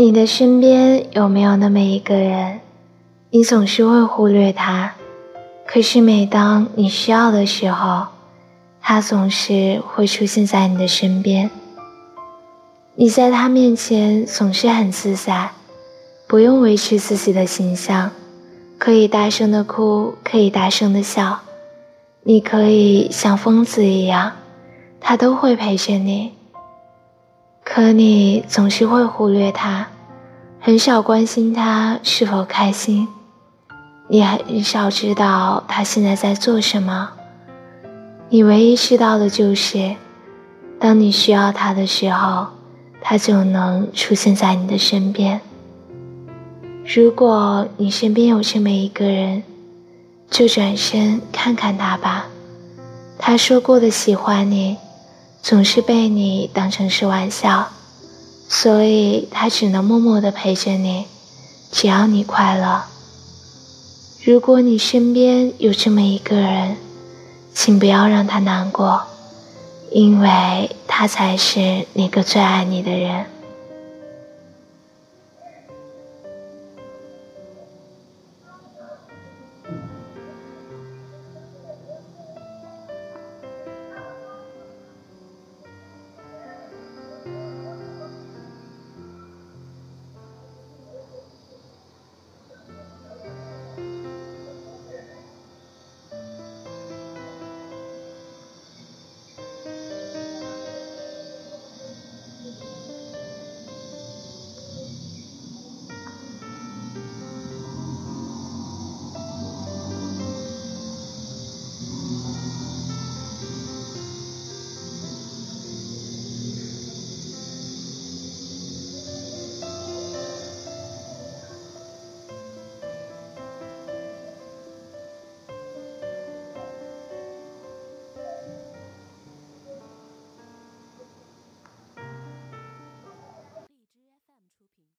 你的身边有没有那么一个人，你总是会忽略他，可是每当你需要的时候，他总是会出现在你的身边。你在他面前总是很自在，不用维持自己的形象，可以大声的哭，可以大声的笑，你可以像疯子一样，他都会陪着你。可你总是会忽略他，很少关心他是否开心，你很少知道他现在在做什么。你唯一知道的就是，当你需要他的时候，他就能出现在你的身边。如果你身边有这么一个人，就转身看看他吧。他说过的喜欢你。总是被你当成是玩笑，所以他只能默默的陪着你，只要你快乐。如果你身边有这么一个人，请不要让他难过，因为他才是那个最爱你的人。